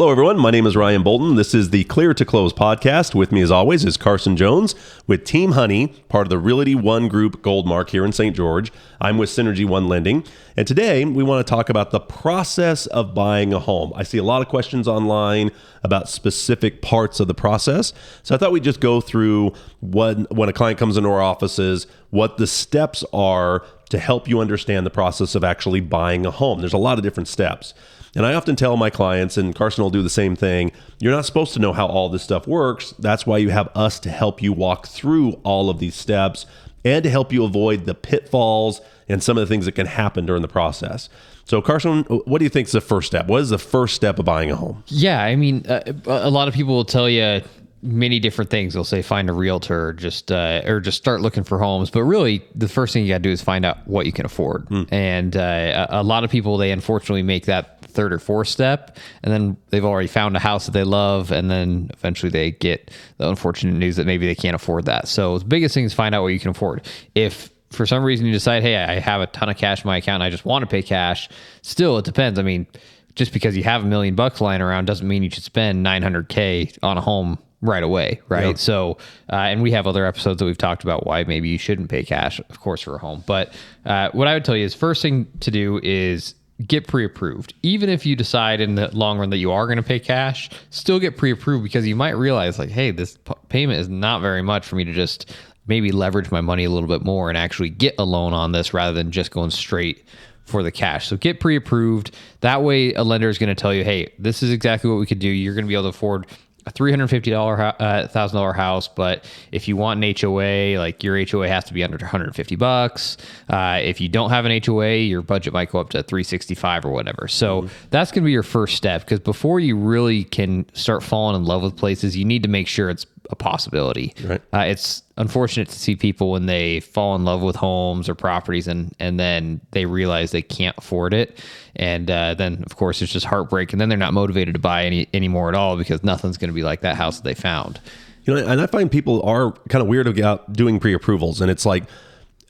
Hello, everyone. My name is Ryan Bolton. This is the Clear to Close podcast. With me, as always, is Carson Jones with Team Honey, part of the Realty One Group Goldmark here in St. George. I'm with Synergy One Lending. And today we want to talk about the process of buying a home. I see a lot of questions online about specific parts of the process. So I thought we'd just go through what, when a client comes into our offices, what the steps are to help you understand the process of actually buying a home. There's a lot of different steps. And I often tell my clients, and Carson will do the same thing you're not supposed to know how all this stuff works. That's why you have us to help you walk through all of these steps and to help you avoid the pitfalls and some of the things that can happen during the process. So, Carson, what do you think is the first step? What is the first step of buying a home? Yeah, I mean, uh, a lot of people will tell you many different things. They'll say find a realtor, or just uh, or just start looking for homes. But really, the first thing you got to do is find out what you can afford. Mm. And uh, a, a lot of people they unfortunately make that third or fourth step, and then they've already found a house that they love, and then eventually they get the unfortunate news that maybe they can't afford that. So the biggest thing is find out what you can afford. If for some reason you decide, hey, I have a ton of cash in my account, and I just want to pay cash. Still, it depends. I mean, just because you have a million bucks lying around doesn't mean you should spend 900k on a home right away, right? Yep. So, uh, and we have other episodes that we've talked about why maybe you shouldn't pay cash, of course, for a home. But uh, what I would tell you is first thing to do is get pre-approved. Even if you decide in the long run that you are going to pay cash, still get pre-approved because you might realize like, hey, this p- payment is not very much for me to just maybe leverage my money a little bit more and actually get a loan on this rather than just going straight for the cash. So get pre-approved. That way a lender is going to tell you, "Hey, this is exactly what we could do. You're going to be able to afford a three hundred fifty dollar uh, thousand dollar house, but if you want an HOA, like your HOA has to be under one hundred fifty bucks. Uh, if you don't have an HOA, your budget might go up to three sixty five or whatever. So mm-hmm. that's going to be your first step because before you really can start falling in love with places, you need to make sure it's a possibility. Right. Uh, it's unfortunate to see people when they fall in love with homes or properties and and then they realize they can't afford it, and uh, then of course it's just heartbreak, and then they're not motivated to buy any anymore at all because nothing's going to be like that house that they found. You know, and I find people are kind of weird about doing pre-approvals, and it's like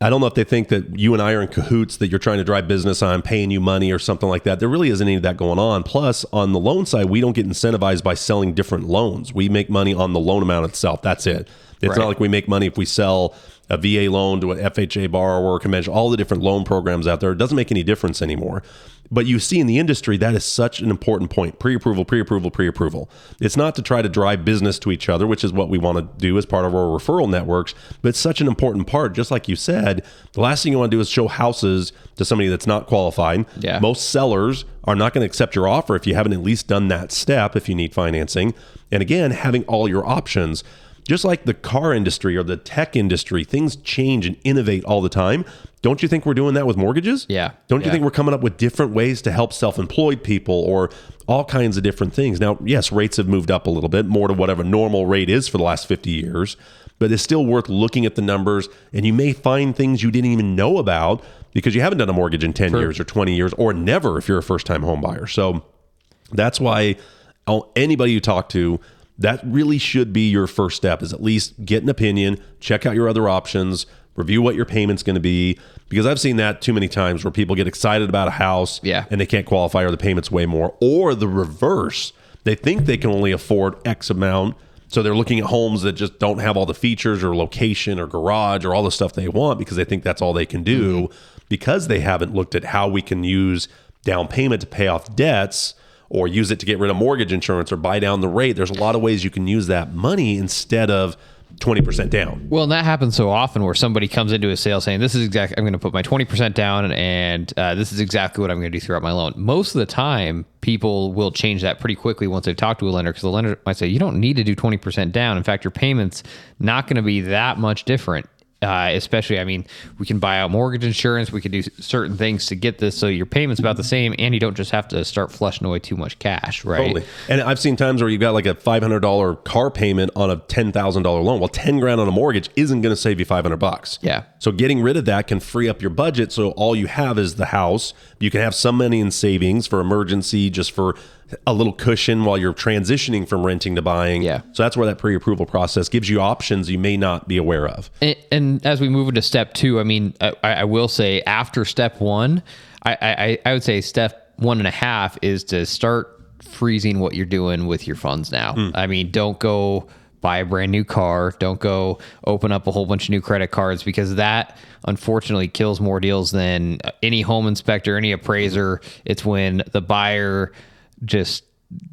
I don't know if they think that you and I are in cahoots that you're trying to drive business on paying you money or something like that. There really isn't any of that going on. Plus, on the loan side, we don't get incentivized by selling different loans. We make money on the loan amount itself. That's it. It's right. not like we make money if we sell a VA loan to an FHA borrower, convention, all the different loan programs out there. It doesn't make any difference anymore. But you see in the industry, that is such an important point pre approval, pre approval, pre approval. It's not to try to drive business to each other, which is what we want to do as part of our referral networks, but it's such an important part. Just like you said, the last thing you want to do is show houses to somebody that's not qualified. Yeah. Most sellers are not going to accept your offer if you haven't at least done that step if you need financing. And again, having all your options just like the car industry or the tech industry, things change and innovate all the time. Don't you think we're doing that with mortgages? Yeah. Don't you think we're coming up with different ways to help self employed people or all kinds of different things? Now, yes, rates have moved up a little bit more to whatever normal rate is for the last 50 years, but it's still worth looking at the numbers. And you may find things you didn't even know about because you haven't done a mortgage in 10 years or 20 years or never if you're a first time home buyer. So that's why anybody you talk to, that really should be your first step is at least get an opinion, check out your other options, review what your payment's going to be because I've seen that too many times where people get excited about a house yeah. and they can't qualify or the payment's way more or the reverse. They think they can only afford X amount so they're looking at homes that just don't have all the features or location or garage or all the stuff they want because they think that's all they can do mm-hmm. because they haven't looked at how we can use down payment to pay off debts or use it to get rid of mortgage insurance or buy down the rate. There's a lot of ways you can use that money instead of 20% down. Well, and that happens so often where somebody comes into a sale saying, This is exactly, I'm going to put my 20% down and uh, this is exactly what I'm going to do throughout my loan. Most of the time, people will change that pretty quickly once they've talked to a lender because the lender might say, You don't need to do 20% down. In fact, your payment's not going to be that much different uh, especially, I mean, we can buy out mortgage insurance. We can do certain things to get this so your payment's about the same, and you don't just have to start flushing away too much cash, right? Totally. And I've seen times where you've got like a five hundred dollar car payment on a ten thousand dollar loan. Well, ten grand on a mortgage isn't going to save you five hundred bucks. Yeah. So getting rid of that can free up your budget. So all you have is the house. You can have some money in savings for emergency, just for a little cushion while you're transitioning from renting to buying. Yeah. So that's where that pre-approval process gives you options you may not be aware of. And, and as we move into step two, I mean, I, I will say after step one, I, I, I would say step one and a half is to start freezing what you're doing with your funds now. Hmm. I mean, don't go buy a brand new car. Don't go open up a whole bunch of new credit cards because that unfortunately kills more deals than any home inspector, any appraiser. It's when the buyer just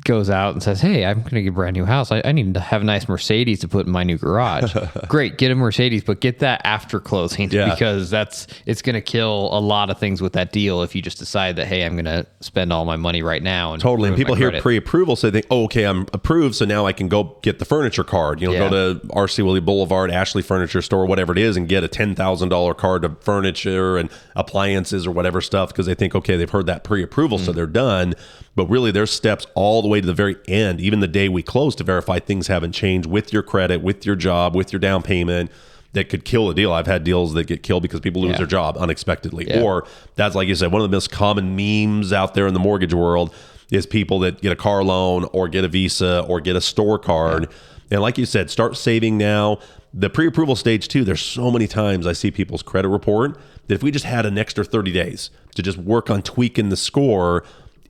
goes out and says, Hey, I'm going to get a brand new house. I, I need to have a nice Mercedes to put in my new garage. Great, get a Mercedes, but get that after closing Yeah. because that's it's going to kill a lot of things with that deal if you just decide that, Hey, I'm going to spend all my money right now. And Totally. And people hear pre-approval, so they think, oh, okay, I'm approved, so now I can go get the furniture card. You know, Yeah. go to RC Willey Boulevard, Ashley Furniture Store, whatever it is, and get a ten thousand dollar card of furniture and appliances or whatever stuff because they think, okay, they've heard that pre-approval, Mm. so they're done. But really, there's steps all the way to the very end, even the day we close, to verify things haven't changed with your credit, with your job, with your down payment. That could kill a deal. I've had deals that get killed because people lose Yeah. their job unexpectedly, Yeah. or that's like you said, one of the most common memes out there in the mortgage world is people that get a car loan or get a visa or get a store card. And like you said, start saving now. The pre-approval stage too, there's so many times I see people's credit report that if we just had an extra 30 days to just work on tweaking the score,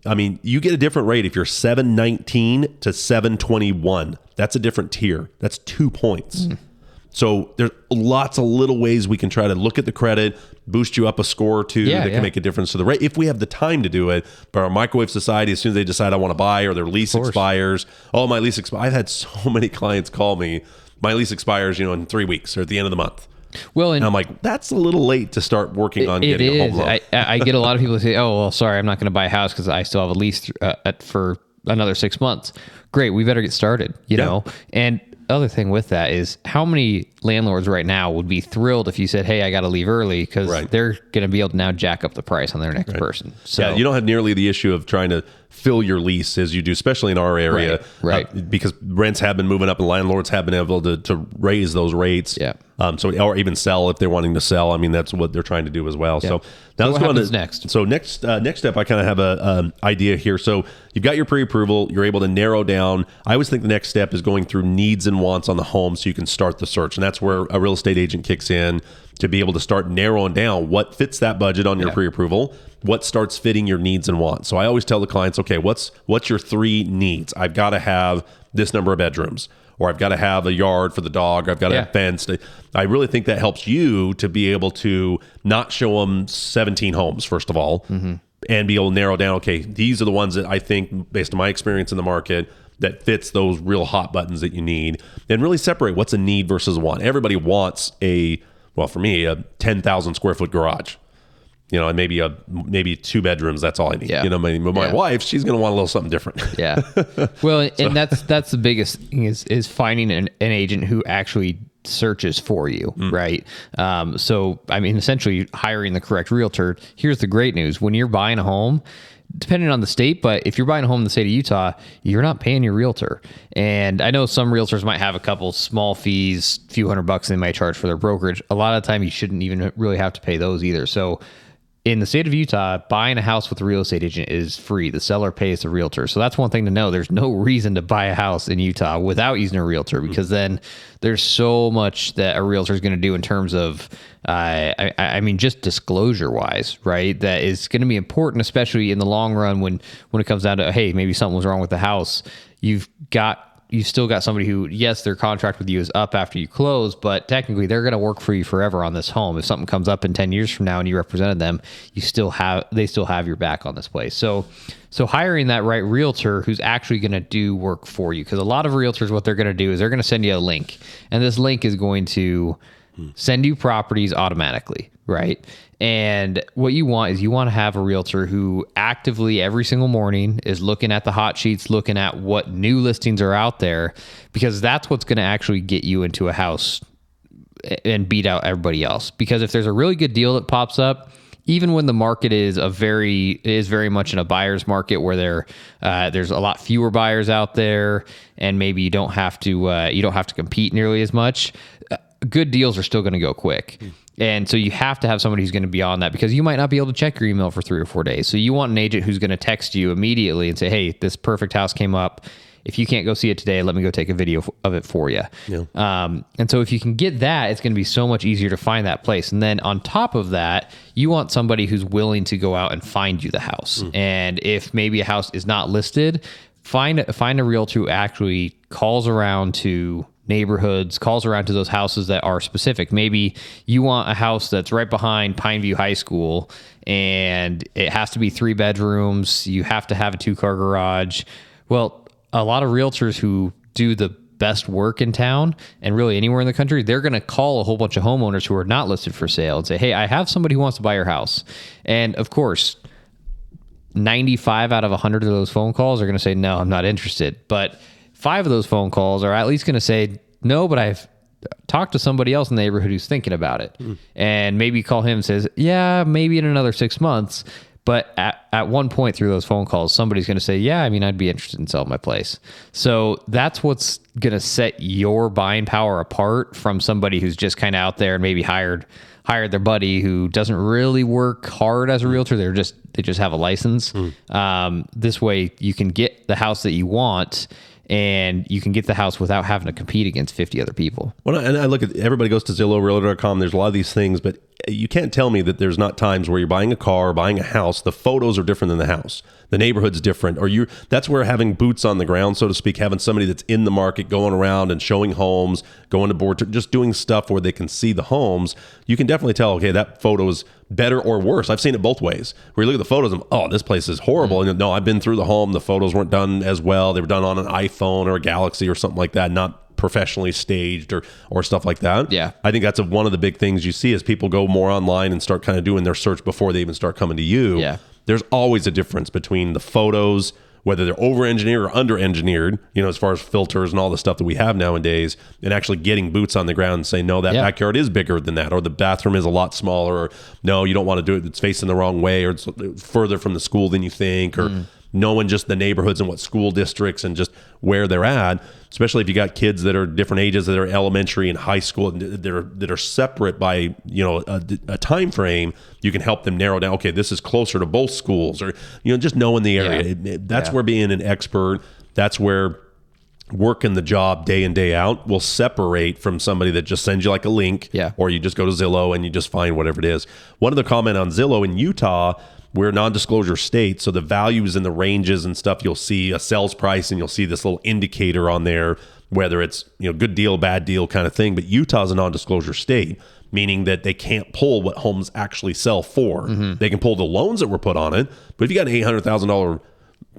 I mean, you get a different rate if you're 719 to 721. That's a different tier. That's 2 points. Hmm. So there's lots of little ways we can try to look at the credit, boost you up a score or two Yeah, that yeah. can make a difference to the rate if we have the time to do it. But our microwave society, as soon as they decide I want to buy or their lease expires, oh my lease expires. I've had so many clients call me, my lease expires, you know, in three weeks or at the end of the month. Well, and And I'm like, that's a little late to start working on It getting a home loan. I, I get a lot of people say, "Oh, well, sorry, I'm not going to buy a house because I still have a lease uh, at, for another six months." Great, we better get started. You Yeah. know. And other thing with that is how many landlords right now would be thrilled if you said, "Hey, I got to leave early," because Right. they're going to be able to now jack up the price on their next person. So yeah, you don't have nearly the issue of trying to fill your lease as you do, especially in our area, Right, right. uh, because rents have been moving up and landlords have been able to, to raise those rates. Yeah. Um, so or even sell if they're wanting to sell. I mean, that's what they're trying to do as well. So now So let's go on to next? So next uh, next step, I kind of have a um, idea here. So you've got your pre-approval. You're able to narrow down. I always think the next step is going through needs and wants on the home, so you can start the search, and that's where a real estate agent kicks in to be able to start narrowing down what fits that budget on your Yeah. pre-approval what starts fitting your needs and wants so i always tell the clients okay what's what's your three needs i've got to have this number of bedrooms or i've got to have a yard for the dog or i've got to Yeah. have fenced i really think that helps you to be able to not show them 17 homes first of all mm-hmm. and be able to narrow down okay these are the ones that i think based on my experience in the market that fits those real hot buttons that you need and really separate what's a need versus a want everybody wants a well for me a 10000 square foot garage you know, and maybe a maybe two bedrooms. That's all I need. Yeah. You know, my, my Yeah. wife, she's going to want a little something different. Yeah. Well, and that's that's the biggest thing is is finding an, an agent who actually searches for you, right? Um, so I mean, essentially hiring the correct realtor. Here's the great news: when you're buying a home. Depending on the state, but if you're buying a home in the state of Utah, you're not paying your realtor. And I know some realtors might have a couple small fees, few hundred bucks they might charge for their brokerage. A lot of the time, you shouldn't even really have to pay those either. So in the state of Utah, buying a house with a real estate agent is free. The seller pays the realtor. So that's one thing to know. There's no reason to buy a house in Utah without using a realtor because then there's so much that a realtor is going to do in terms of, uh, I, I mean, just disclosure wise, right? That is going to be important, especially in the long run when when it comes down to, hey, maybe something was wrong with the house. You've got you still got somebody who, yes, their contract with you is up after you close, but technically they're going to work for you forever on this home. If something comes up in 10 years from now and you represented them, you still have, they still have your back on this place. So, so hiring that right realtor who's actually going to do work for you. Cause a lot of realtors, what they're going to do is they're going to send you a link and this link is going to send you properties automatically. Right. And what you want is you want to have a realtor who actively every single morning is looking at the hot sheets, looking at what new listings are out there, because that's what's going to actually get you into a house and beat out everybody else. Because if there's a really good deal that pops up, even when the market is a very is very much in a buyer's market where there uh, there's a lot fewer buyers out there, and maybe you don't have to uh, you don't have to compete nearly as much. Good deals are still going to go quick. And so you have to have somebody who's going to be on that because you might not be able to check your email for three or four days. So you want an agent who's going to text you immediately and say, "Hey, this perfect house came up. If you can't go see it today, let me go take a video of it for you." Yeah. Um, and so if you can get that, it's going to be so much easier to find that place. And then on top of that, you want somebody who's willing to go out and find you the house. And if maybe a house is not listed, find find a realtor who actually calls around to neighborhoods, calls around to those houses that are specific. Maybe you want a house that's right behind Pine View High School and it has to be three bedrooms, you have to have a two car garage. Well, a lot of realtors who do the best work in town and really anywhere in the country, they're going to call a whole bunch of homeowners who are not listed for sale and say, Hey, I have somebody who wants to buy your house. And of course, 95 out of 100 of those phone calls are going to say, No, I'm not interested. But five of those phone calls are at least going to say, No, but I've talked to somebody else in the neighborhood who's thinking about it. Mm. And maybe call him and says, Yeah, maybe in another six months. But at, at one point through those phone calls, somebody's going to say, Yeah, I mean, I'd be interested in selling my place. So that's what's going to set your buying power apart from somebody who's just kind of out there and maybe hired hired their buddy who doesn't really work hard as a realtor. They're just they just have a license. Mm. Um, this way, you can get the house that you want and you can get the house without having to compete against 50 other people. Well, and I look at everybody goes to Zillow, Realtor.com. There's a lot of these things, but you can't tell me that there's not times where you're buying a car, buying a house, the photos are different than the house. The neighborhood's different. Or you that's where having boots on the ground, so to speak, having somebody that's in the market going around and showing homes, going to board just doing stuff where they can see the homes, you can definitely tell, okay, that photo is better or worse. I've seen it both ways. Where you look at the photos and oh, this place is horrible. Mm-hmm. And no, I've been through the home. The photos weren't done as well. They were done on an iPhone or a Galaxy or something like that, not professionally staged or or stuff like that. Yeah. I think that's a, one of the big things you see as people go more online and start kind of doing their search before they even start coming to you. Yeah. There's always a difference between the photos, whether they're over engineered or under engineered, you know, as far as filters and all the stuff that we have nowadays, and actually getting boots on the ground and saying, no, that yeah. backyard is bigger than that, or the bathroom is a lot smaller, or no, you don't want to do it, it's facing the wrong way, or it's further from the school than you think, or mm knowing just the neighborhoods and what school districts and just where they're at especially if you got kids that are different ages that are elementary and high school that are that are separate by you know a, a, time frame you can help them narrow down okay this is closer to both schools or you know just knowing the area yeah. it, it, that's yeah. where being an expert that's where working the job day in day out will separate from somebody that just sends you like a link yeah. or you just go to zillow and you just find whatever it is one other comment on zillow in utah we're a non-disclosure state so the values and the ranges and stuff you'll see a sales price and you'll see this little indicator on there whether it's you know good deal bad deal kind of thing but utah's a non-disclosure state meaning that they can't pull what homes actually sell for mm-hmm. they can pull the loans that were put on it but if you got an $800000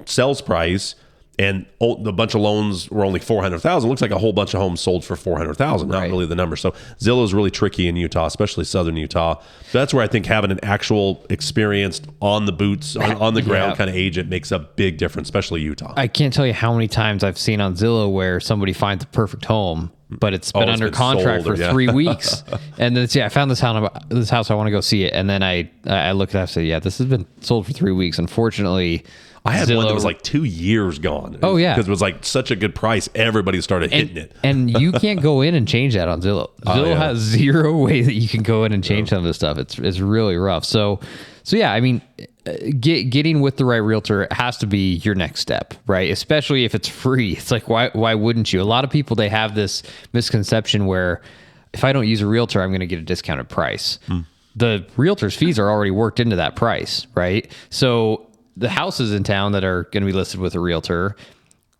sales price and the bunch of loans were only 400,000 looks like a whole bunch of homes sold for 400,000 not right. really the number so Zillow is really tricky in Utah especially southern Utah so that's where I think having an actual experienced on the boots on, on the ground yeah. kind of agent makes a big difference especially Utah I can't tell you how many times I've seen on Zillow where somebody finds the perfect home but it's been oh, it's under been contract for yeah. three weeks. and then yeah, I found this house. This house, I want to go see it. And then I I looked at it and said, yeah, this has been sold for three weeks. Unfortunately, I had Zillow. one that was like two years gone. Oh yeah, because it was like such a good price. Everybody started and, hitting it, and you can't go in and change that on Zillow. Oh, Zillow oh, yeah. has zero way that you can go in and change yeah. some of this stuff. It's it's really rough. So so yeah, I mean, get, getting with the right realtor has to be your next step, right? Especially if it's free. It's like why why wouldn't you? A lot of people they have this misconception where if I don't use a realtor, I'm going to get a discounted price. Hmm the realtor's fees are already worked into that price, right? So the houses in town that are going to be listed with a realtor,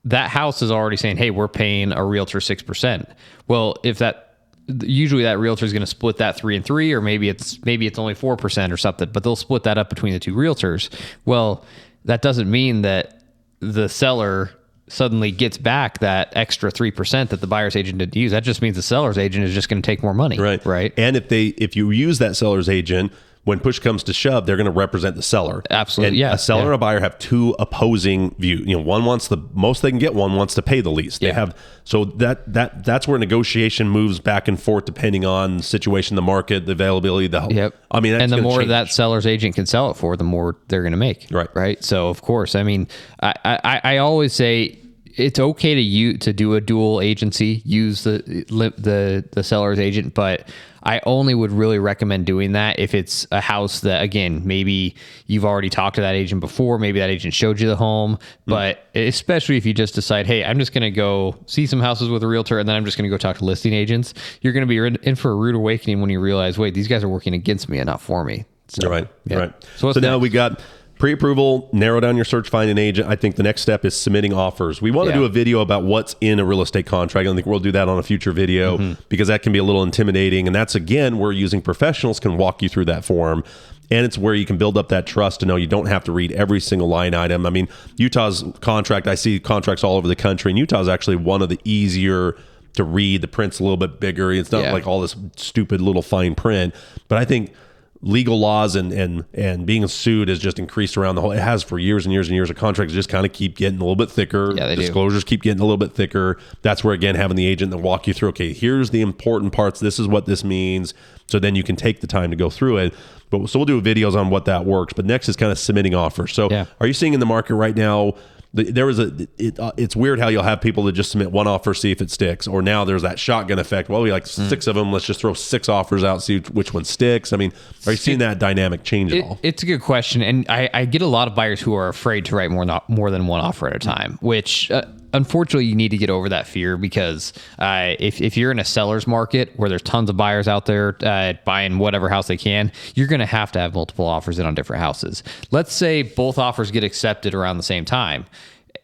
that house is already saying, "Hey, we're paying a realtor six percent." Well, if that usually that realtor is going to split that three and three, or maybe it's maybe it's only four percent or something, but they'll split that up between the two realtors. Well, that doesn't mean that the seller suddenly gets back that extra 3% that the buyer's agent didn't use that just means the seller's agent is just going to take more money right right and if they if you use that seller's agent when push comes to shove, they're going to represent the seller. Absolutely. And yeah. A seller yeah. and a buyer have two opposing views. You know, one wants the most they can get, one wants to pay the least. They yeah. have so that that that's where negotiation moves back and forth depending on the situation, the market, the availability, the Yep. I mean, and the more change. that seller's agent can sell it for, the more they're going to make. Right. Right. So of course, I mean, I I, I always say it's okay to you to do a dual agency, use the the the seller's agent, but I only would really recommend doing that if it's a house that again maybe you've already talked to that agent before, maybe that agent showed you the home, mm. but especially if you just decide, hey, I'm just going to go see some houses with a realtor, and then I'm just going to go talk to listing agents. You're going to be in for a rude awakening when you realize, wait, these guys are working against me and not for me. So, right, yeah. right. So, so now we got pre-approval narrow down your search find an agent. I think the next step is submitting offers. We want to Yeah. do a video about what's in a real estate contract. I think we'll do that on a future video Mm-hmm. because that can be a little intimidating. And that's again where using professionals can walk you through that form. And it's where you can build up that trust to know you don't have to read every single line item. I mean utah's contract i see contracts all over the country and utah's actually one of the easier to read. The print's a little bit bigger. It's not Yeah. like all this stupid little fine print. But i think legal laws and and and being sued has just increased around the whole it has for years and years and years of contracts just kind of keep getting a little bit thicker. Yeah, they do. disclosures keep getting a little bit thicker. That's where again having the agent that walk you through okay here's the important parts this is what this means. So then you can take the time to go through it. But so we'll do videos on what that works but next is kind of submitting offers. So Yeah. are you seeing in the market right now there was a it, uh, it's weird how you'll have people that just submit one offer see if it sticks or now there's that shotgun effect. Well we like Hmm. six of them. Let's just throw six offers out see which one sticks. I mean are you seeing that dynamic change at It, all? it's a good question, and I, I get a lot of buyers who are afraid to write more than, more than one offer at a time. Which, uh, unfortunately, you need to get over that fear because uh, if if you're in a seller's market where there's tons of buyers out there uh, buying whatever house they can, you're going to have to have multiple offers in on different houses. Let's say both offers get accepted around the same time.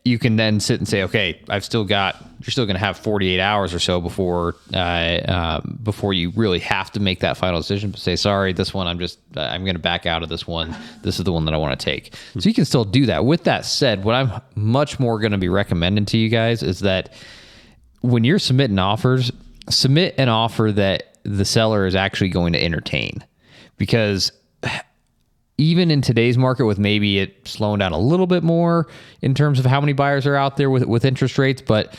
You can then sit and say, okay, I've still got. You're still going to have 48 hours or so before uh, um, before you really have to make that final decision. But say, sorry, this one I'm just uh, I'm going to back out of this one. This is the one that I want to take. So you can still do that. With that said, what I'm much more going to be recommending to you guys is that when you're submitting offers, submit an offer that the seller is actually going to entertain, because even in today's market with maybe it slowing down a little bit more in terms of how many buyers are out there with with interest rates but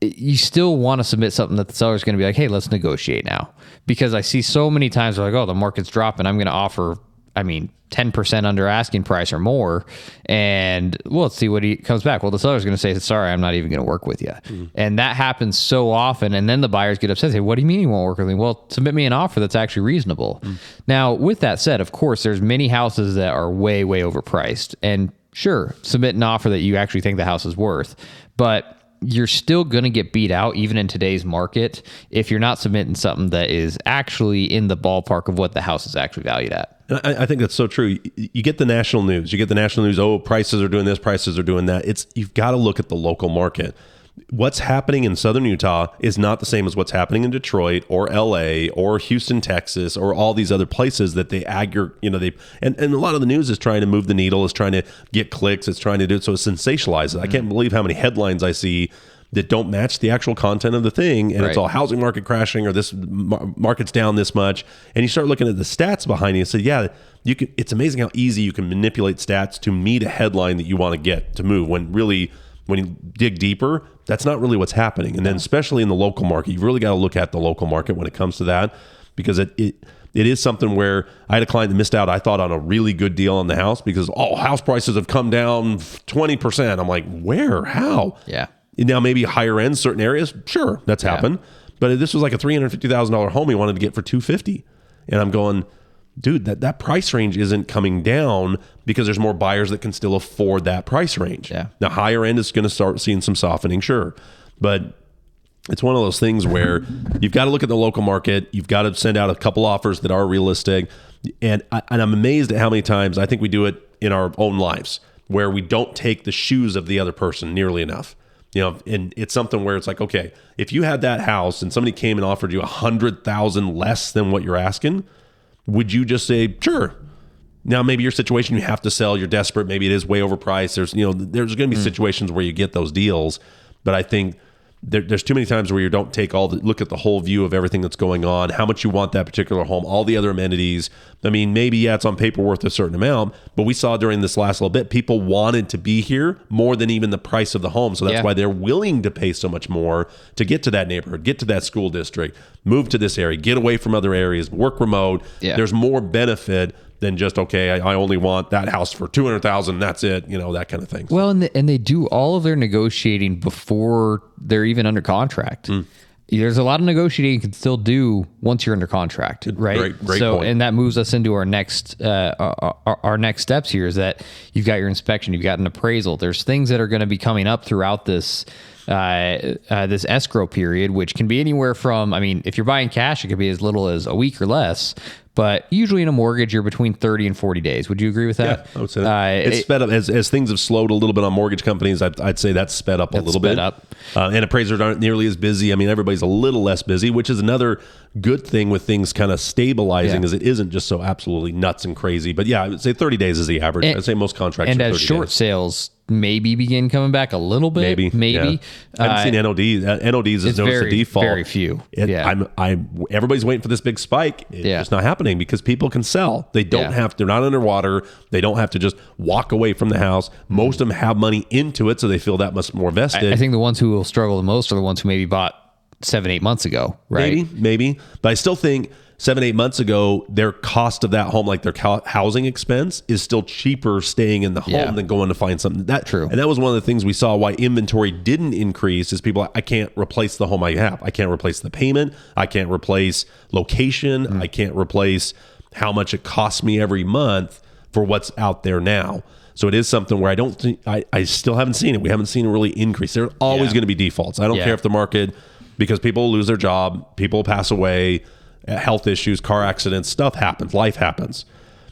you still want to submit something that the seller's going to be like hey let's negotiate now. Because i see so many times like oh the market's dropping. I'm going to offer i mean 10% under asking price or more. And well let's see what he comes back. Well the seller's going to say sorry i'm not even going to work with you mm-hmm. and that happens so often and then the buyers get upset say what do you mean you won't work with me? Well submit me an offer that's actually reasonable. Mm. Now with that said of course there's many houses that are way way overpriced. And sure submit an offer that you actually think the house is worth but you're still going to get beat out even in today's market if you're not submitting something that is actually in the ballpark of what the house is actually valued at And I, I think that's so true. You- get the national news. You get the national news. Oh, prices are doing this. Prices are doing that. It's you've got to look at the local market. What's happening in southern Utah is not the same as what's happening in Detroit or L.A. or Houston, Texas, or all these other places that they aggregate. You know, they and, and a lot of the news is trying to move the needle, is trying to get clicks, it's trying to do it so it's sensationalized. I mm-hmm. can't believe how many headlines I see that don't match the actual content of the thing, and it's all housing market crashing or this mar- market's down this much and you start looking at the stats behind you and say yeah you can it's amazing how easy you can manipulate stats to meet a headline that you want to get to move when really when you dig deeper that's not really what's happening and then especially in the local market you've really got to look at the local market when it comes to that because it, it it is something where I had a client that missed out, I thought, on a really good deal on the house because all house prices have come down 20%. I'm like, where? How? Yeah. Now maybe higher end certain areas, sure, that's happened. But this was like a three hundred fifty thousand dollar home he wanted to get for two fifty, and I'm going, dude, that that price range isn't coming down because there's more buyers that can still afford that price range. Yeah. Now higher end is going to start seeing some softening, sure, but it's one of those things where you've got to look at the local market. You've got to send out a couple offers that are realistic. And, I, and I'm amazed at how many times I think we do it in our own lives where we don't take the shoes of the other person nearly enough. You know, and it's something where it's like, okay, if you had that house and somebody came and offered you a hundred thousand less than what you're asking, would you just say, sure? Now, maybe your situation you have to sell, you're desperate, maybe it is way overpriced. There's, you know, there's going to be hmm. situations where you get those deals, but I think there, there's too many times where you don't take all the look at the whole view of everything that's going on, how much you want that particular home, all the other amenities. I mean, maybe yeah, it's on paper worth a certain amount, but we saw during this last little bit, people wanted to be here more than even the price of the home. So that's Yeah. why they're willing to pay so much more to get to that neighborhood, get to that school district, move to this area, get away from other areas, work remote. Yeah. There's more benefit than just okay, I, I only want that house for two hundred thousand. That's it, you know, that kind of thing. Well, and they, and they do all of their negotiating before they're even under contract. Hmm. There's a lot of negotiating you can still do once you're under contract, right? Great- great so, point. and that moves us into our next uh, our- our next steps here is that you've got your inspection, you've got an appraisal. There's things that are going to be coming up throughout this uh, uh, this escrow period, which can be anywhere from, I mean, if you're buying cash, it could be as little as a week or less. But usually in a mortgage, you're between 30 and 40 days. Would you agree with that? Yeah, I would say that. it's it- sped up as, as things have slowed a little bit on mortgage companies. I'd, I'd say that's sped up a little sped bit. up. Uh, and appraisers aren't nearly as busy. I mean, everybody's a little less busy, which is another good thing with things kind of stabilizing, Yeah. is it isn't just so absolutely nuts and crazy. But yeah, I would say 30 days is the average. And- I'd say most contracts and are as 30 short days. sales maybe begin coming back a little bit, Maybe, maybe. yeah. I haven't Uh, seen NOD. Uh, NODs is notice very- default. very few. It, Yeah. I'm, I'm. Everybody's waiting for this big spike. It's Yeah. just not happening because people can sell. They don't Yeah. have. They're not underwater. They don't have to just walk away from the house. Most of them have money into it, so they feel that much more vested. I think the ones who will struggle the most are the ones who maybe bought seven, eight months ago, right? Maybe, maybe. But I still think seven, eight months ago, their cost of that home, like their housing expense, is still cheaper staying in the home Yeah. than going to find something. That True. And that was one of the things we saw why inventory didn't increase is people, I can't replace the home I have. I can't replace the payment. I can't replace location. Mm. I can't replace how much it costs me every month for what's out there now. So it is something where I don't think I, I still haven't seen it. We haven't seen it really increase. There's always Yeah. going to be defaults. I don't Yeah. care if the market because people lose their job, people pass away, health issues, car accidents, stuff happens, life happens.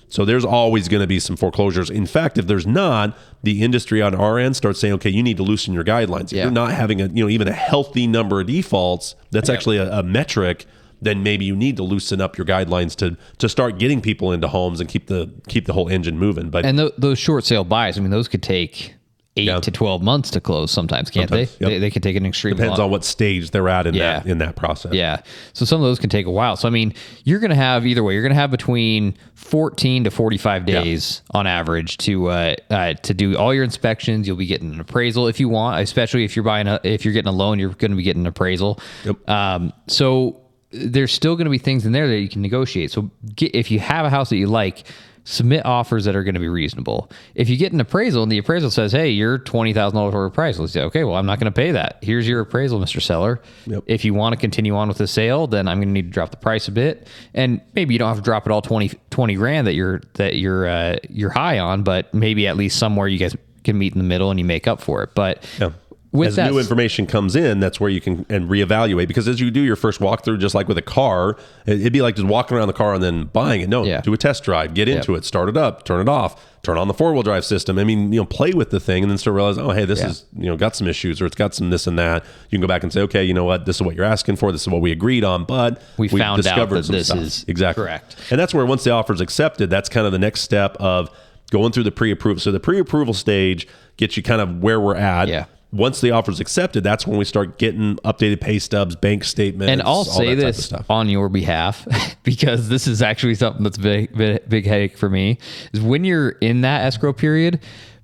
So there's always going to be some foreclosures. In fact, if there's not, the industry on our end starts saying, okay, you need to loosen your guidelines. If Yeah. you're not having a, you know, even a healthy number of defaults, that's actually a, a metric. Then maybe you need to loosen up your guidelines to to start getting people into homes and keep the keep the whole engine moving. But And th- those short sale buys, I mean, those could take eight Yeah. to 12 months to close sometimes, can't Sometimes, they? yep. they? They can take an extreme depends long. on what stage they're at in Yeah. that in that process. Yeah. So some of those can take a while. So I mean, you're going to have either way. You're going to have between 14 to 45 days on average to uh, uh, to do all your inspections. You'll be getting an appraisal if you want, especially if you're buying a if you're getting a loan, you're going to be getting an appraisal. Yep. Um, so there's still going to be things in there that you can negotiate. So get, if you have a house that you like, submit offers that are going to be reasonable. If you get an appraisal and the appraisal says, "Hey, you're twenty thousand dollars over price," let's say, "Okay, well, I'm not going to pay that. Here's your appraisal, Mr. Seller. Yep. If you want to continue on with the sale, then I'm going to need to drop the price a bit, and maybe you don't have to drop it all 20, 20 grand that you're that you're uh, you're high on, but maybe at least somewhere you guys can meet in the middle and you make up for it. But Yeah. With as that, new information comes in, that's where you can and reevaluate. Because as you do your first walkthrough, just like with a car, it- it'd be like just walking around the car and then buying it. No, Yeah. do a test drive, get into it, start it up, turn it off, turn on the four wheel drive system. I mean, you know, play with the thing and then start realizing, oh, hey, this Yeah. is you know got some issues or it's got some this and that. You can go back and say, okay, you know what, this is what you're asking for. This is what we agreed on, but We we've found out discovered that some this stuff. is exactly correct. and that's where once the offer is accepted, that's kind of the next step of going through the pre-approval. So the pre-approval stage gets you kind of where we're at. Yeah. Once the offer is accepted, that's when we start getting updated pay stubs, bank statements, and I'll all say that this stuff. on your behalf because this is actually something that's big, big, big headache for me. Is when you're in that escrow period,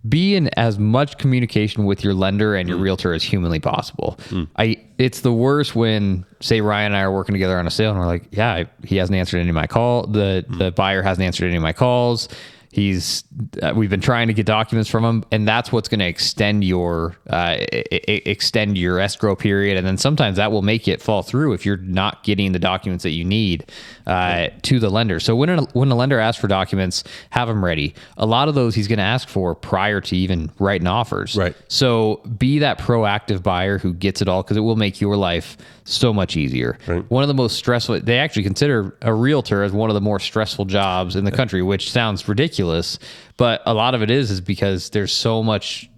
be in as much communication with your lender and your Mm. realtor as humanly possible. I it's the worst when say Ryan and I are working together on a sale and we're like, yeah, I- he hasn't answered any of my call. The Mm. the buyer hasn't answered any of my calls. He's uh, we've been trying to get documents from him, and that's what's going to extend your uh, e- extend your escrow period, and then sometimes that will make it fall through if you're not getting the documents that you need uh, to the lender. So when a, when a lender asks for documents, have them ready. A lot of those he's going to ask for prior to even writing offers. Right. So be that proactive buyer who gets it all because it will make your life so much easier. Right. One of the most stressful, they actually consider a realtor as one of the more stressful jobs in the country, which sounds ridiculous, but a lot of it is, is because there's so much,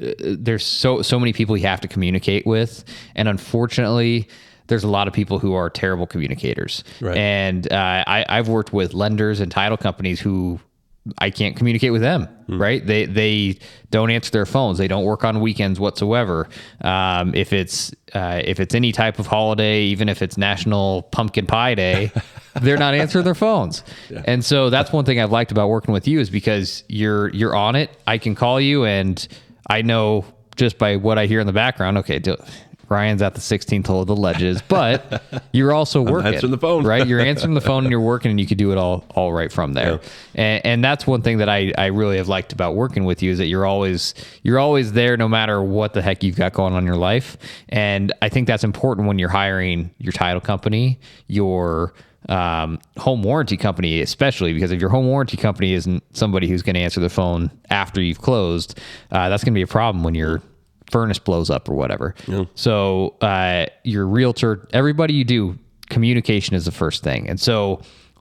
uh, there's so, so many people you have to communicate with. And unfortunately, there's a lot of people who are terrible communicators. Right. And uh, I, I've worked with lenders and title companies who I can't communicate with them. Right? They they don't answer their phones. They don't work on weekends whatsoever. Um, if it's uh, if it's any type of holiday, even if it's National Pumpkin Pie Day, they're not answering their phones. And so that's one thing I've liked about working with you is because you're you're on it. I can call you and I know just by what I hear in the background. Okay, do, Ryan's at the 16th hole of the Ledges, but you're also working. answering the phone. right? You're answering the phone and you're working, and you could do it all all right from there. And, and that's one thing that I I really have liked about working with you is that you're always you're always there, no matter what the heck you've got going on in your life. And I think that's important when you're hiring your title company, your um, home warranty company, especially because if your home warranty company isn't somebody who's going to answer the phone after you've closed, uh, that's going to be a problem when you're furnace blows up or whatever. So uh, your realtor, everybody you do, communication is the first thing. And so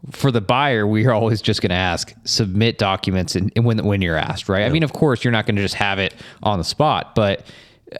for the buyer, we are always just going to ask submit documents and, and when when you're asked, right? I mean, of course, you're not going to just have it on the spot, but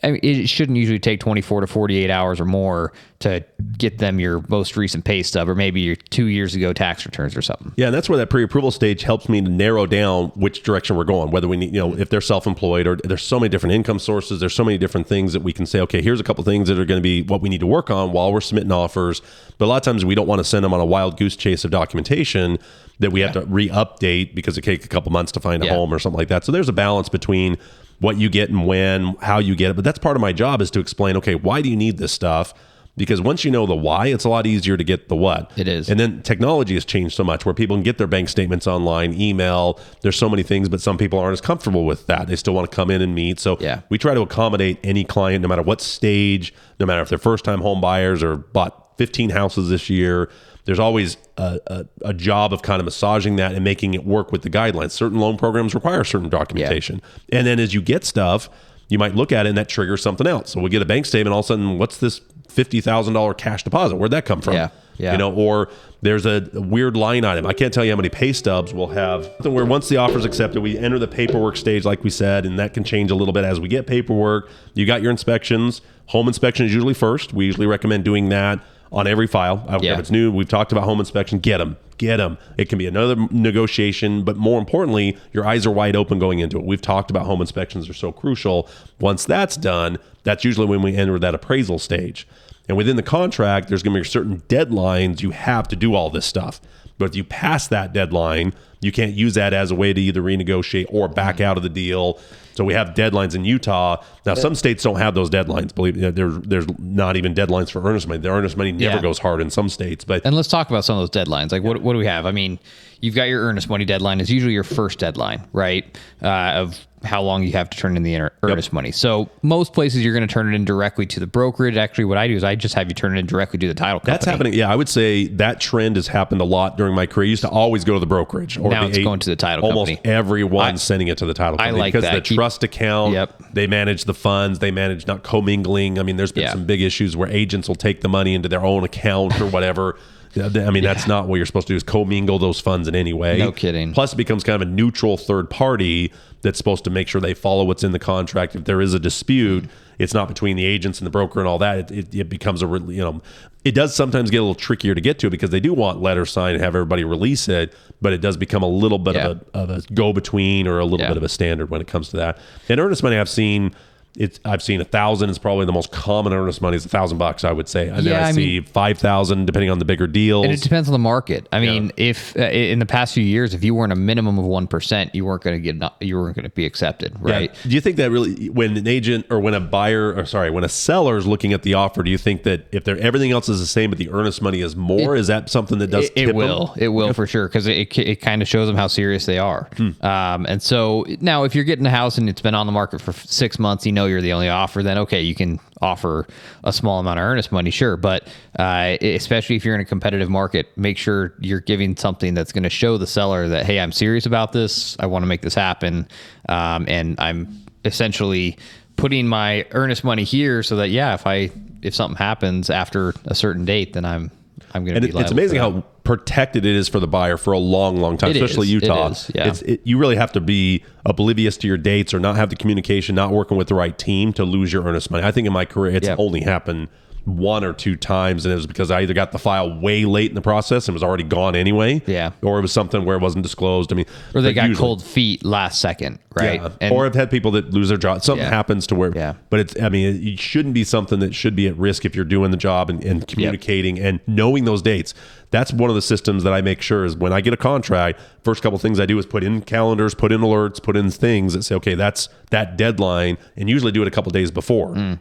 I mean, it shouldn't usually take 24 to 48 hours or more to get them your most recent pay stub or maybe your two years ago tax returns or something. Yeah, and that's where that pre-approval stage helps me to narrow down which direction we're going. Whether we need, you know, if they're self-employed or there's so many different income sources, there's so many different things that we can say. Okay, here's a couple things that are going to be what we need to work on while we're submitting offers. But a lot of times we don't want to send them on a wild goose chase of documentation that we have to re-update because it takes a couple months to find a Yeah. home or something like that. So there's a balance between what you get and when, how you get it. But that's part of my job is to explain. Okay, why do you need this stuff? Because once you know the why, it's a lot easier to get the what. It is. And then technology has changed so much where people can get their bank statements online, email. There's so many things, but some people aren't as comfortable with that. They still want to come in and meet. So Yeah. we try to accommodate any client, no matter what stage, no matter if they're first time home buyers or bought 15 houses this year. There's always a, a, a job of kind of massaging that and making it work with the guidelines. Certain loan programs require certain documentation. And then as you get stuff, you might look at it and that triggers something else. So we get a bank statement, all of a sudden, what's this $50,000 cash deposit? Where'd that come from? Yeah. Yeah. You know, or there's a weird line item. I can't tell you how many pay stubs we'll have. Where once the offer's accepted, we enter the paperwork stage, like we said, and that can change a little bit as we get paperwork. You got your inspections. Home inspection is usually first. We usually recommend doing that on every file. I don't care Yeah. if it's new. We've talked about home inspection. Get them. Get them. It can be another negotiation, but more importantly, your eyes are wide open going into it. We've talked about home inspections are so crucial. Once that's done, that's usually when we enter that appraisal stage. And within the contract, there's going to be certain deadlines you have to do all this stuff. But if you pass that deadline, you can't use that as a way to either renegotiate or back out of the deal. So we have deadlines in Utah. Now, some states don't have those deadlines. Believe me, there's there's not even deadlines for earnest money. The earnest money never Yeah. goes hard in some states. But And let's talk about some of those deadlines. Like, what, what do we have? I mean, you've got your earnest money deadline is usually your first deadline, right? Uh, of how long you have to turn in the ear- earnest money. So most places you're going to turn it in directly to the brokerage. Actually, what I do is I just have you turn it in directly to the title company. That's happening. Yeah, I would say that trend has happened a lot during my career. I used to always go to the brokerage. Or Now the it's a- going to the title almost company. everyone's sending it to the title I company like because that. the trust account. Yep. They manage the funds. They manage not commingling. I mean, there's been Yeah. some big issues where agents will take the money into their own account or whatever. Yeah, I mean, that's not what you're supposed to do is commingle those funds in any way. No kidding. Plus, it becomes kind of a neutral third party that's supposed to make sure they follow what's in the contract. If there is a dispute, it's not between the agents and the broker and all that. It, it, it becomes a you know, it does sometimes get a little trickier to get to because they do want letters signed and have everybody release it, but it does become a little bit Yeah. of a of a go between or a little Yeah. bit of a standard when it comes to that. And earnest money, I've seen. It's I've seen a thousand is probably the most common earnest money is a thousand bucks I would say. And then Yeah, I, I see five thousand depending on the bigger deals. And it depends on the market. I mean, if uh, in the past few years, if you weren't a minimum of one percent, you weren't going to get you weren't going to be accepted, right? Do you think that really, when an agent or when a buyer, or sorry, when a seller is looking at the offer, do you think that if they're, everything else is the same, but the earnest money is more, is that something that does It, tip it will. them? It will for sure because it, it, kind of shows them how serious they are. Hmm. Um, and so now, if you're getting a house and it's been on the market for six months, you know you're the only offer. Then okay, you can offer a small amount of earnest money, sure. But uh, especially if you're in a competitive market, make sure you're giving something that's going to show the seller that hey, I'm serious about this. I want to make this happen, um, and I'm essentially putting my earnest money here so that yeah, if I if something happens after a certain date, then I'm I'm going to be it, it's amazing how protected it is for the buyer for a long, long time, It especially is. Utah. is. Yeah. It's, it, you really have to be oblivious to your dates or not have the communication, not working with the right team to lose your earnest money. I think in my career, it's only happened one or two times, and it was because I either got the file way late in the process and was already gone anyway, Yeah. or it was something where it wasn't disclosed. I mean, or they got usually- cold feet last second, right? Yeah. And or I've had people that lose their job. Something Yeah. happens to where, Yeah. but it's, I mean, it shouldn't be something that should be at risk if you're doing the job and, and communicating and knowing those dates. That's one of the systems that I make sure is when I get a contract, first couple things I do is put in calendars, put in alerts, put in things that say, okay, that's that deadline, and usually do it a couple days before. Mm.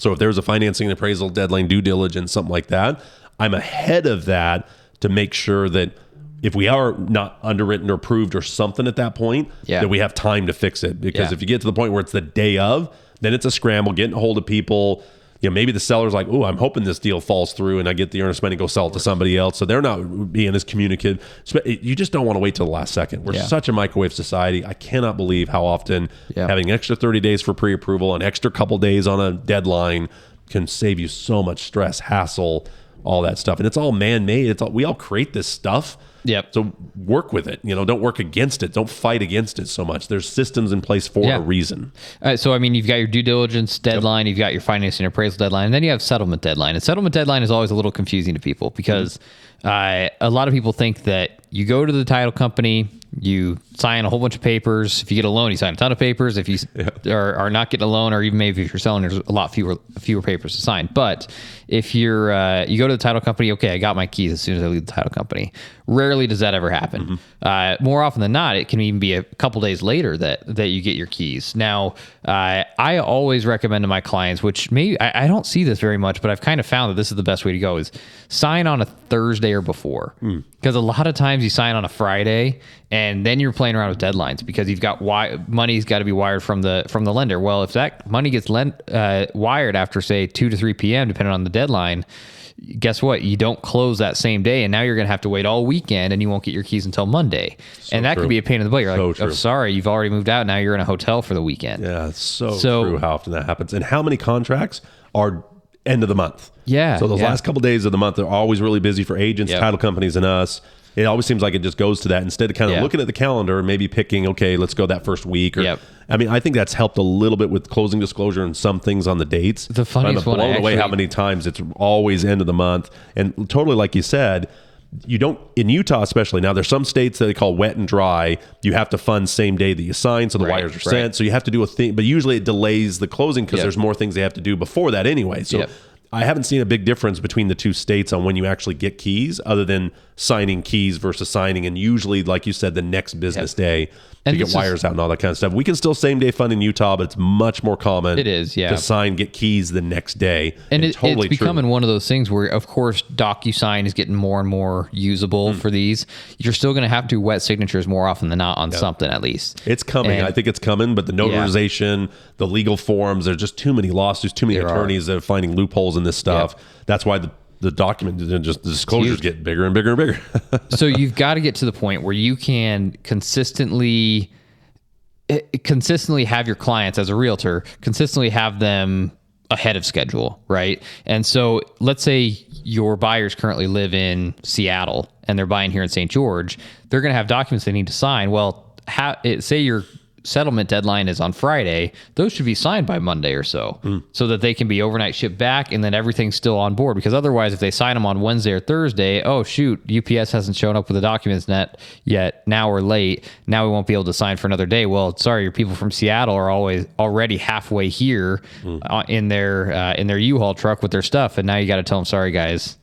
So if there's a financing and appraisal deadline, due diligence, something like that, I'm ahead of that to make sure that if we are not underwritten or approved or something at that point, Yeah. that we have time to fix it. Because Yeah. if you get to the point where it's the day of, then it's a scramble, getting a hold of people. You know, maybe the seller's like, oh, I'm hoping this deal falls through and I get the earnest money, go sell it to somebody else. So they're not being as communicative. You just don't want to wait till the last second. We're Yeah. such a microwave society. I cannot believe how often Yeah. having extra 30 days for pre-approval, an extra couple days on a deadline can save you so much stress, hassle, all that stuff. And it's all man-made. It's all, we all create this stuff. Yep. So work with it. You know, don't work against it. Don't fight against it so much. There's systems in place for Yeah. a reason. Uh, so I mean, you've got your due diligence deadline, you've got your financing appraisal deadline, and then you have settlement deadline. And settlement deadline is always a little confusing to people because uh, a lot of people think that you go to the title company, you sign a whole bunch of papers. If you get a loan, you sign a ton of papers. If you are, are not getting a loan, or even maybe if you're selling, there's a lot fewer fewer papers to sign. But if you're uh, you go to the title company, okay, I got my keys as soon as I leave the title company. Rarely does that ever happen. Uh, more often than not, it can even be a couple days later that that you get your keys. Now, uh, I always recommend to my clients, which maybe I, I don't see this very much, but I've kind of found that this is the best way to go: is sign on a Thursday or before, because a lot of times you sign on a Friday and then you're playing around with deadlines because you've got wi- money's got to be wired from the from the lender. Well, if that money gets lent uh, wired after say two to three p.m. depending on the deadline, guess what? You don't close that same day, and now you're going to have to wait all weekend, and you won't get your keys until Monday. and that true. could be a pain in the butt. You're So like, oh, sorry, you've already moved out. Now you're in a hotel for the weekend. Yeah, it's so, So- true how often that happens. And how many contracts are end of the month? Yeah, So those yeah. last couple days of the month are always really busy for agents, Yep. title companies, and us. It always seems like it just goes to that instead of kind of Yeah. looking at the calendar and maybe picking, okay, let's go that first week. Or, Yep. I mean, I think that's helped a little bit with closing disclosure and some things on the dates. The funniest I'm one I blown away how many times it's always end of the month. And totally like you said, you don't in Utah especially now there's some states that they call wet and dry you have to fund same day that you sign so the Right, wires are right. sent so you have to do a thing but usually it delays the closing because Yep. there's more things they have to do before that anyway so Yep. I haven't seen a big difference between the two states on when you actually get keys, other than signing keys versus signing, and usually, like you said, the next business day to And get this is- wires out and all that kind of stuff. We can still same day fund in Utah, but it's much more common. It is, yeah. to sign get keys the next day, and it, totally it's true. becoming one of those things where, of course, DocuSign is getting more and more usable Hmm. for these. You're still going to have to do wet signatures more often than not on something, at least. It's coming. And- I think it's coming, but the notarization, the legal forms, there's just too many lawsuits, too many There are. attorneys that are finding loopholes in this stuff. That's why the, the document, just the disclosures get bigger and bigger and bigger. so you've got to get to the point where you can consistently eh, consistently have your clients as a realtor consistently have them ahead of schedule right and so let's say your buyers currently live in seattle and they're buying here in st george they're going to have documents they need to sign well ha- it, say your settlement deadline is on friday those should be signed by monday or so so that they can be overnight shipped back and then everything's still on board. Because otherwise if they sign them on wednesday or thursday oh shoot ups hasn't shown up with the documents net yet. Now we're late. Now we won't be able to sign for another day. Well sorry your people from seattle are always already halfway here uh, in their uh, in their u-haul truck with their stuff and now you got to tell them sorry guys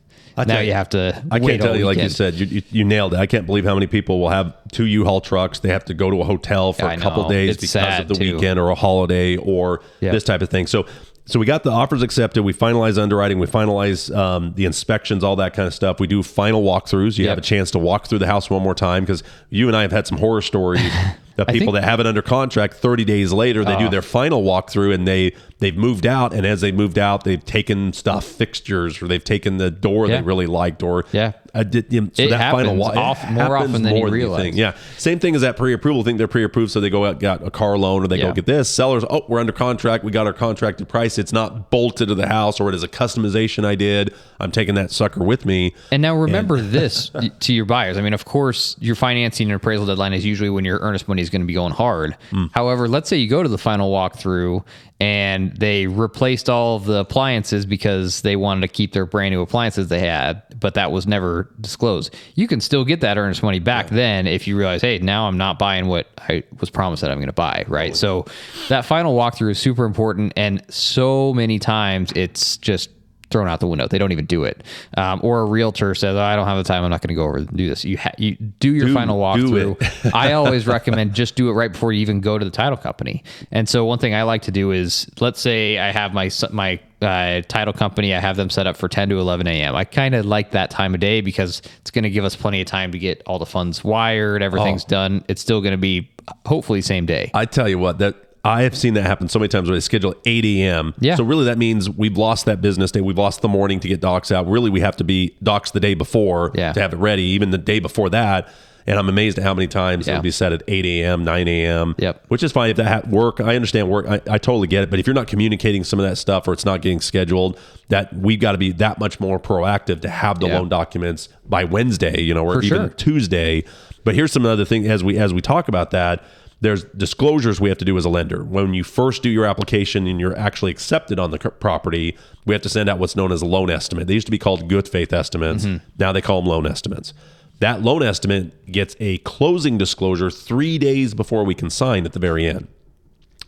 now you have to I can't tell you, like you said, you, you, you nailed it. I can't believe how many people will have two U-Haul trucks. They have to go to a hotel for I a couple know. days It's because of the too. weekend or a holiday or Yeah. this type of thing. So, so we got the offers accepted. We finalize underwriting. We finalize um, the inspections, all that kind of stuff. We do final walkthroughs. You Yep. have a chance to walk through the house one more time because you and I have had some horror stories. That people think- that have it under contract 30 days later, they do Oh. their final walkthrough and they they've moved out. And as they moved out, they've taken stuff, fixtures, or they've taken the door Yeah. they really liked, or Yeah. I did, you know, so It that final happens it off- more often than you more realize. think. Yeah, same thing as that pre-approval thing. They're pre-approved, so they go out got a car loan, or they go get this. Sellers, oh, we're under contract. We got our contracted price. It's not bolted to the house, or it is a customization I did. I'm taking that sucker with me. And now remember this to your buyers. I mean, of course, your financing and appraisal deadline is usually when your earnest money is going to be going hard. Hmm. However, let's say you go to the final walkthrough and they replaced all of the appliances because they wanted to keep their brand new appliances they had, but that was never disclosed. You can still get that earnest money back then if you realize, hey, now I'm not buying what I was promised that I'm going to buy, right? So that final walkthrough is super important. And so many times it's just thrown out the window. They don't even do it. Um, or a realtor says, oh, "I don't have the time. I'm not going to go over and do this." You ha- you do your Do- final walkthrough. I always recommend just do it right before you even go to the title company. And so one thing I like to do is, let's say I have my my uh, title company. I have them set up for 10 to 11 a.m. I kind of like that time of day because it's going to give us plenty of time to get all the funds wired. Everything's Oh. done. It's still going to be hopefully same day. I tell you what, that I have seen that happen so many times where they schedule 8 a.m. Yeah. So really that means we've lost that business day. We've lost the morning to get docs out. Really, we have to be docs the day before Yeah. to have it ready, even the day before that. And I'm amazed at how many times Yeah. it'll be set at 8 a.m., 9 a.m. Yep. Which is fine if that ha- work. I understand work. I, I totally get it. But if you're not communicating some of that stuff or it's not getting scheduled, that we've got to be that much more proactive to have the loan documents by Wednesday, you know, or For even sure. Tuesday. But here's some other thing as we as we talk about that. There's disclosures we have to do as a lender. When you first do your application and you're actually accepted on the property, we have to send out what's known as a loan estimate. They used to be called good faith estimates. Mm-hmm. Now they call them loan estimates. That loan estimate gets a closing disclosure three days before we can sign at the very end.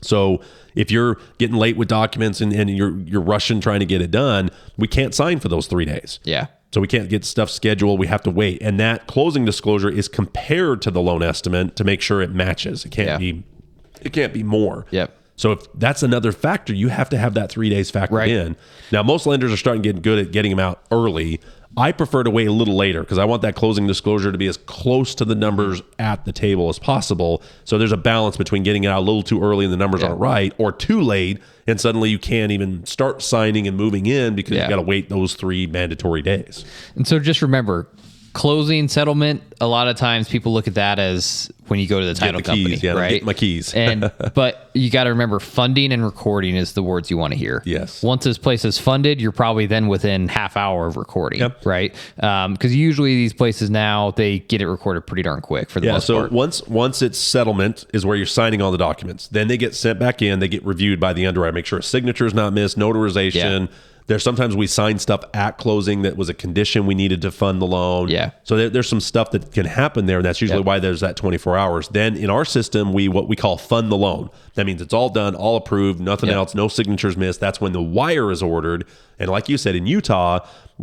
So if you're getting late with documents and, and you're you're rushing trying to get it done, we can't sign for those three days. Yeah. So we can't get stuff scheduled. We have to wait. And that closing disclosure is compared to the loan estimate to make sure it matches. It can't Yeah. be it can't be more. Yep. So if that's another factor, you have to have that three days factored Right. in. Now most lenders are starting to get good at getting them out early. I prefer to wait a little later because I want that closing disclosure to be as close to the numbers at the table as possible. So there's a balance between getting it out a little too early and the numbers aren't right, or too late and suddenly you can't even start signing and moving in because Yeah. you got to wait those three mandatory days. And so just remember, closing settlement. A lot of times people look at that as when you go to the title the company, keys, yeah, right? my keys. and but you got to remember, funding and recording is the words you want to hear. Yes. Once this place is funded, you're probably then within half hour of recording, Yep. right? Um, because usually these places now they get it recorded pretty darn quick for the Yeah, most so part. once once it's settlement is where you're signing all the documents. Then they get sent back in. They get reviewed by the underwriter. Make sure a signature is not missed, notarization. Yeah. There's sometimes we sign stuff at closing that was a condition we needed to fund the loan. Yeah. So there, there's some stuff that can happen there, and that's usually Yep. why there's that 24 hours. Then in our system, we what we call fund the loan. That means it's all done, all approved, nothing Yep. else, no signatures missed. That's when the wire is ordered. And like you said, in Utah,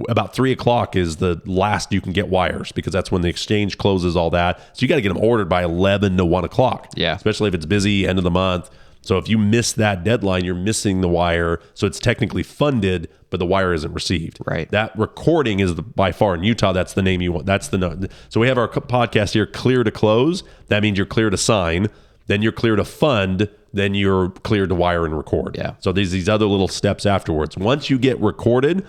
about three o'clock is the last you can get wires because that's when the exchange closes all that. So you got to get them ordered by 11 to 1 o'clock. Yeah. Especially if it's busy, end of the month. So if you miss that deadline, you're missing the wire. So it's technically funded, but the wire isn't received. Right. That recording is the, by far in Utah. That's the name you want. That's the no- so we have our podcast here. Clear to close. That means you're clear to sign. Then you're clear to fund. Then you're clear to wire and record. Yeah. So there's these other little steps afterwards. Once you get recorded,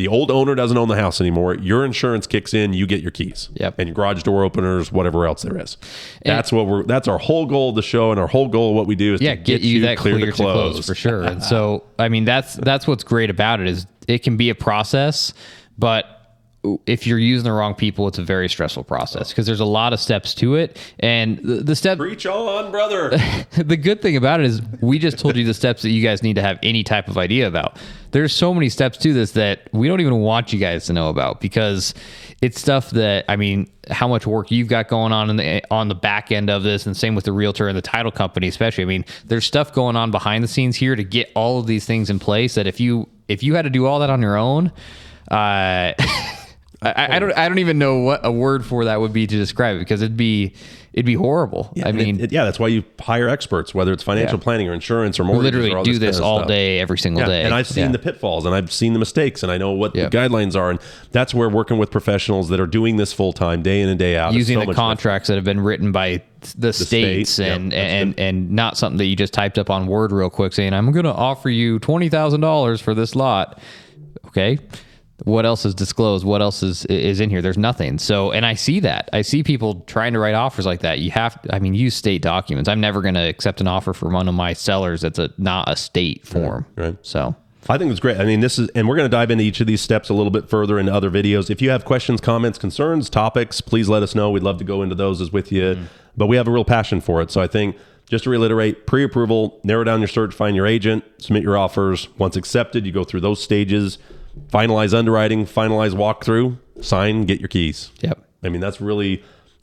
the old owner doesn't own the house anymore. Your insurance kicks in. You get your keys. Yep. And your garage door openers, whatever else there is. that's what we're. That's our whole goal of the show, and our whole goal of what we do is yeah, to get, you, that clear, to, close. for sure. And so, I mean, that's that's what's great about it is it can be a process, but if you're using the wrong people, it's a very stressful process because there's a lot of steps to it. And the, the step, Preach on, brother. the good thing about it is we just told you the steps that you guys need to have any type of idea about. There's so many steps to this that we don't even want you guys to know about because it's stuff that I mean, how much work you've got going on in the on the back end of this, and same with the realtor and the title company, especially. I mean, there's stuff going on behind the scenes here to get all of these things in place. That if you if you had to do all that on your own, uh, I, I don't I don't even know what a word for that would be to describe it because it'd be it'd be horrible. I mean, it- it- yeah, that's why you hire experts, whether it's financial Yeah. planning or insurance or we mortgages. literally or all do this, this all stuff. day, every single Yeah, day. and I've seen Yeah. the pitfalls and I've seen the mistakes and I know what Yep. the guidelines are. And that's where working with professionals that are doing this full time, day in and day out, using so the contracts that have been written by the, states state, yep, and that's and and not something that you just typed up on Word real quick saying I'm going to offer you twenty thousand dollars for this lot. Okay, what else is disclosed? What else is is in here? There's nothing. So, and I see that. I see people trying to write offers like that. You have, I mean, use state documents. I'm never going to accept an offer from one of my sellers that's a not a state form. right. So. I think it's great. I mean, this is, and we're going to dive into each of these steps a little bit further in other videos. If you have questions, comments, concerns, topics, please let us know. We'd love to go into those as with you. Mm-hmm. But we have a real passion for it. So I think just to reiterate, pre-approval, narrow down your search, find your agent, submit your offers. Once accepted, you go through those stages, finalize underwriting, finalize walkthrough, sign, get your keys. Yep. I mean, that's really.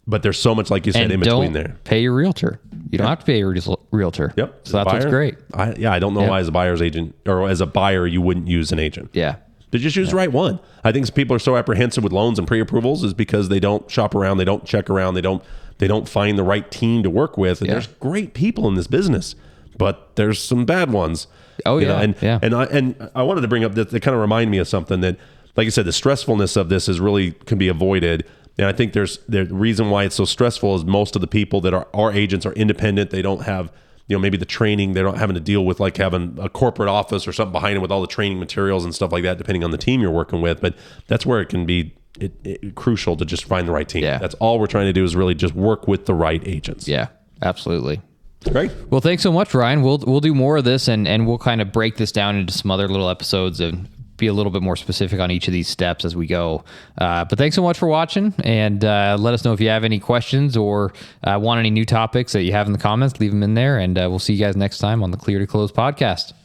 But there's so much, like you said, And in between there. pay your realtor. You don't have to pay your realtor. Yep. So that's what's great. I, yeah, I don't know Yeah. why as a buyer's agent or as a buyer you wouldn't use an agent. Yeah. To just use the right one. I think people are so apprehensive with loans and pre-approvals is because they don't shop around, they don't check around, they don't they don't find the right team to work with. And Yeah. there's great people in this business, but there's some bad ones. Oh, You know, yeah. and Yeah. and I and I wanted to bring up that that kind of remind me of something that, like I said, the stressfulness of this is really can be avoided. And I think there's the reason why it's so stressful is most of the people that are our agents are independent. They don't have you know maybe the training they're not having to deal with like having a corporate office or something behind them with all the training materials and stuff like that depending on the team you're working with but that's where it can be it, it, crucial to just find the right team Yeah. that's all we're trying to do is really just work with the right agents Yeah, absolutely. Great Well, thanks so much, Ryan. We'll we'll do more of this, and and we'll kind of break this down into some other little episodes and be a little bit more specific on each of these steps as we go. Uh, but thanks so much for watching, and uh, let us know if you have any questions or uh, want any new topics that you have in the comments. Leave them in there, and uh, we'll see you guys next time on the Clear to Close podcast.